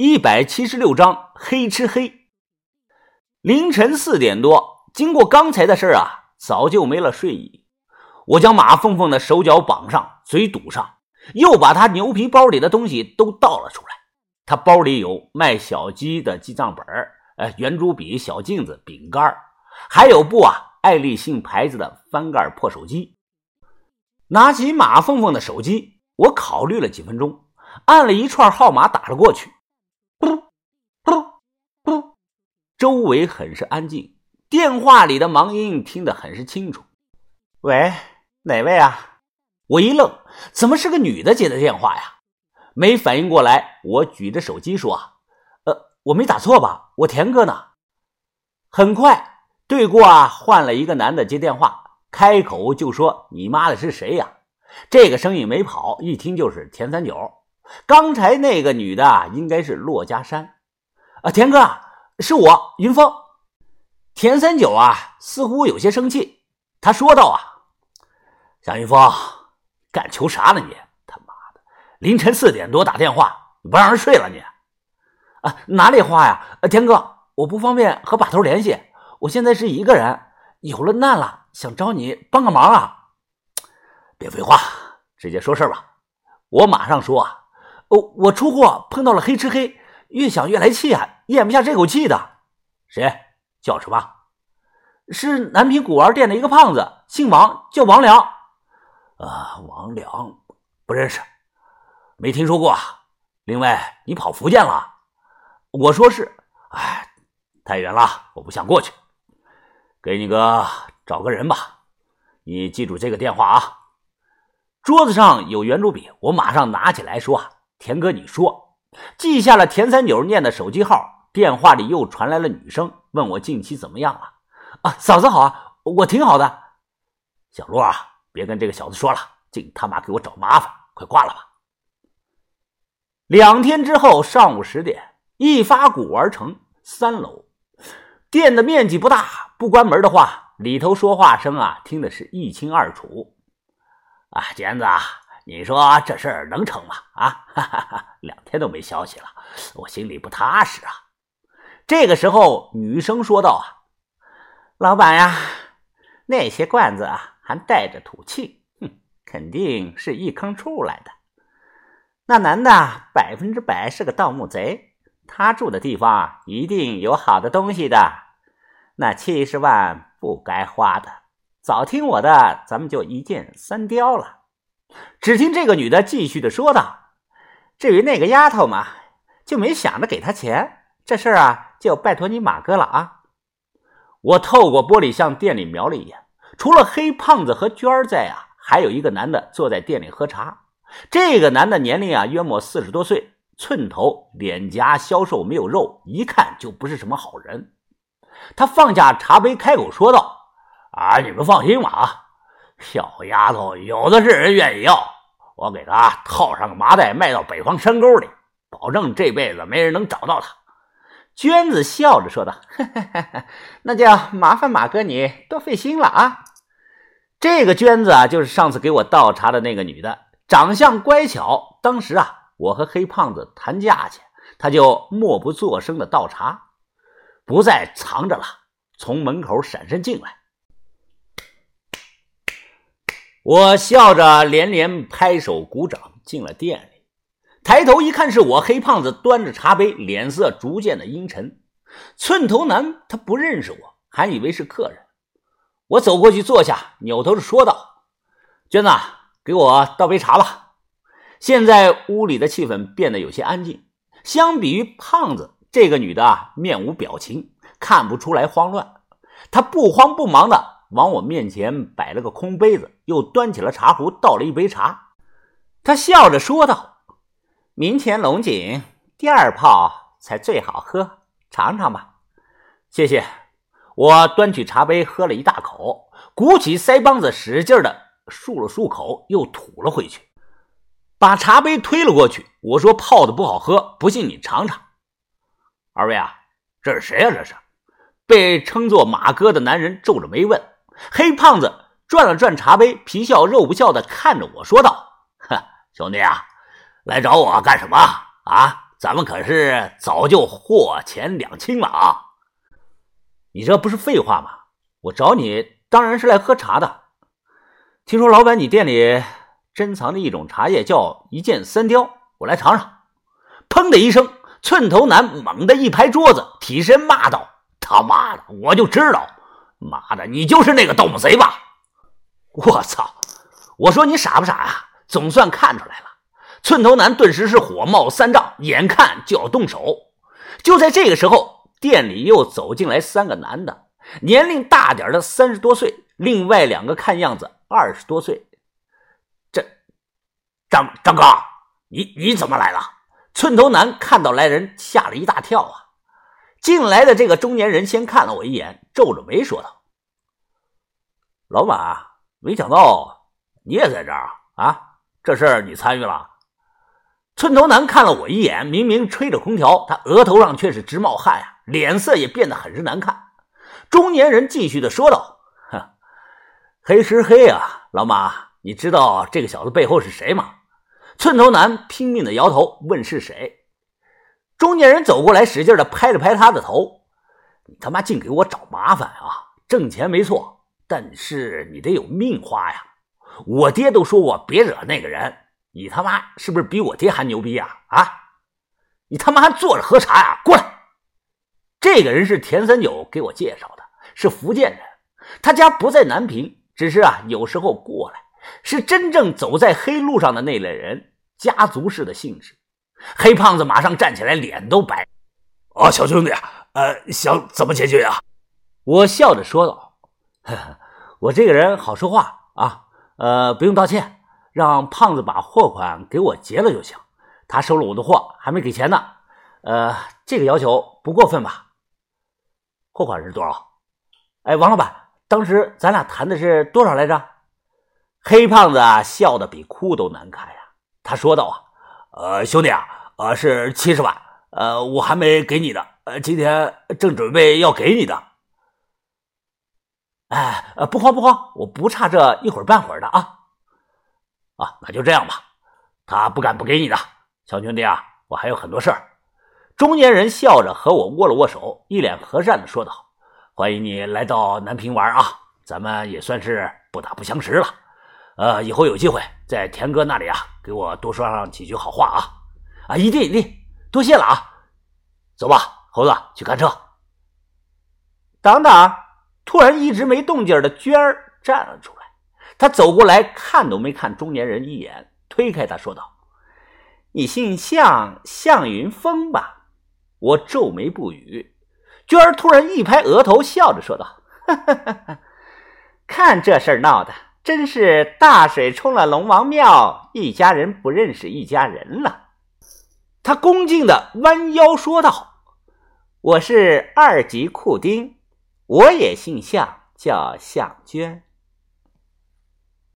一百七十六章黑吃黑。凌晨四点多，经过刚才的事儿啊，早就没了睡意。我将马凤凤的手脚绑上，嘴堵上，又把她牛皮包里的东西都倒了出来。她包里有卖小鸡的记账本呃，圆珠笔、小镜子、饼干还有部啊爱立信牌子的翻盖破手机。拿起马凤凤的手机，我考虑了几分钟。按了一串号码打了过去，不不不，周围很是安静，电话里的忙音听得很是清楚。喂，哪位啊？我一愣，怎么是个女的接的电话呀？没反应过来，我举着手机说：“呃，我没打错吧？我田哥呢？”很快，对过啊，换了一个男的接电话，开口就说：“你妈的是谁呀？”这个声音没跑，一听就是田三九。刚才那个女的应该是骆家山，啊，田哥，是我云峰。田三九啊，似乎有些生气，他说道：“啊，向云峰，干求啥呢你？他妈的，凌晨四点多打电话，你不让人睡了你？啊，哪里话呀？田哥，我不方便和把头联系，我现在是一个人，有了难了，想找你帮个忙啊。别废话，直接说事吧。我马上说。”哦，我出货碰到了黑吃黑，越想越来气啊，咽不下这口气的。谁叫什么？是南平古玩店的一个胖子，姓王，叫王良。啊，王良不认识，没听说过。另外，你跑福建了？我说是。哎，太远了，我不想过去。给你个找个人吧，你记住这个电话啊。桌子上有圆珠笔，我马上拿起来说。田哥，你说，记下了田三九念的手机号，电话里又传来了女声，问我近期怎么样了？啊，嫂子好啊，我挺好的。小罗啊，别跟这个小子说了，净他妈给我找麻烦，快挂了吧。两天之后上午十点，一发古玩城三楼，店的面积不大，不关门的话，里头说话声啊，听的是一清二楚。啊，娟子啊。你说这事儿能成吗？啊，哈哈哈，两天都没消息了，我心里不踏实啊。这个时候，女生说道：“啊，老板呀，那些罐子啊，还带着土气，哼，肯定是一坑出来的。那男的百分之百是个盗墓贼，他住的地方一定有好的东西的。那七十万不该花的，早听我的，咱们就一箭三雕了。”只听这个女的继续的说道：“至于那个丫头嘛，就没想着给她钱，这事儿啊，就拜托你马哥了啊。”我透过玻璃向店里瞄了一眼，除了黑胖子和娟儿在啊，还有一个男的坐在店里喝茶。这个男的年龄啊，约莫四十多岁，寸头，脸颊消瘦，没有肉，一看就不是什么好人。他放下茶杯，开口说道：“啊，你们放心吧啊。”小丫头有的是人愿意要，我给她套上个麻袋，卖到北方山沟里，保证这辈子没人能找到她。娟子笑着说道：“ 那就麻烦马哥你多费心了啊。”这个娟子啊，就是上次给我倒茶的那个女的，长相乖巧。当时啊，我和黑胖子谈价钱，她就默不作声的倒茶，不再藏着了，从门口闪身进来。我笑着连连拍手鼓掌，进了店里。抬头一看，是我黑胖子端着茶杯，脸色逐渐的阴沉。寸头男他不认识我，还以为是客人。我走过去坐下，扭头说道：“娟子，给我倒杯茶吧。”现在屋里的气氛变得有些安静。相比于胖子，这个女的，面无表情，看不出来慌乱。她不慌不忙的。往我面前摆了个空杯子，又端起了茶壶，倒了一杯茶。他笑着说道：“明前龙井第二泡才最好喝，尝尝吧。”谢谢。我端起茶杯喝了一大口，鼓起腮帮子，使劲的漱了漱口，又吐了回去，把茶杯推了过去。我说：“泡的不好喝，不信你尝尝。”二位啊，这是谁呀？这是被称作马哥的男人皱着眉问。黑胖子转了转茶杯，皮笑肉不笑的看着我说道：“哼，兄弟啊，来找我干什么啊？咱们可是早就货钱两清了啊！你这不是废话吗？我找你当然是来喝茶的。听说老板，你店里珍藏的一种茶叶叫一箭三雕，我来尝尝。砰的一声，寸头男猛地一拍桌子，起身骂道：“他妈的，我就知道！妈的，你就是那个盗墓贼吧？我操！我说你傻不傻呀？总算看出来了。”寸头男顿时是火冒三丈，眼看就要动手。就在这个时候，店里又走进来三个男的，年龄大点的三十多岁，另外两个看样子二十多岁。这张张哥，你你怎么来了？寸头男看到来人，吓了一大跳啊！进来的这个中年人先看了我一眼，皱着眉说道：“老马，没想到你也在这儿啊？这事儿你参与了？”寸头男看了我一眼，明明吹着空调，他额头上却是直冒汗呀，脸色也变得很是难看。中年人继续的说道：“哼，黑吃黑啊，老马，你知道这个小子背后是谁吗？”寸头男拼命的摇头，问是谁。中年人走过来，使劲的拍了拍他的头：“你他妈净给我找麻烦啊！挣钱没错，但是你得有命花呀！我爹都说过别惹那个人。”你他妈是不是比我爹还牛逼啊？啊！你他妈还坐着喝茶呀？过来！这个人是田三九给我介绍的，是福建人，他家不在南平，只是啊有时候过来，是真正走在黑路上的那类人，家族式的性质。黑胖子马上站起来，脸都白。哦，小兄弟，呃，想怎么解决呀？我笑着说道：“呵呵我这个人好说话啊，呃，不用道歉。”让胖子把货款给我结了就行，他收了我的货还没给钱呢。呃，这个要求不过分吧？货款是多少？哎，王老板，当时咱俩谈的是多少来着？黑胖子啊，笑得比哭都难看呀。他说道：“啊，呃，兄弟啊，呃，是七十万，呃，我还没给你的，呃，今天正准备要给你的。哎，呃，不慌不慌，我不差这一会儿半会儿的啊。”啊，那就这样吧。他不敢不给你的，小兄弟啊，我还有很多事儿。中年人笑着和我握了握手，一脸和善的说道：“欢迎你来到南平玩啊，咱们也算是不打不相识了。呃，以后有机会在田哥那里啊，给我多说上几句好话啊。啊，一定一定，多谢了啊。走吧，猴子，去看车。等等，突然一直没动静的娟儿站了出来。他走过来看都没看中年人一眼，推开他说道：“你姓向，向云峰吧？”我皱眉不语。娟儿突然一拍额头，笑着说道：“ 哈哈哈哈看这事儿闹的，真是大水冲了龙王庙，一家人不认识一家人了。”他恭敬的弯腰说道：“我是二级库丁，我也姓项，叫项娟。”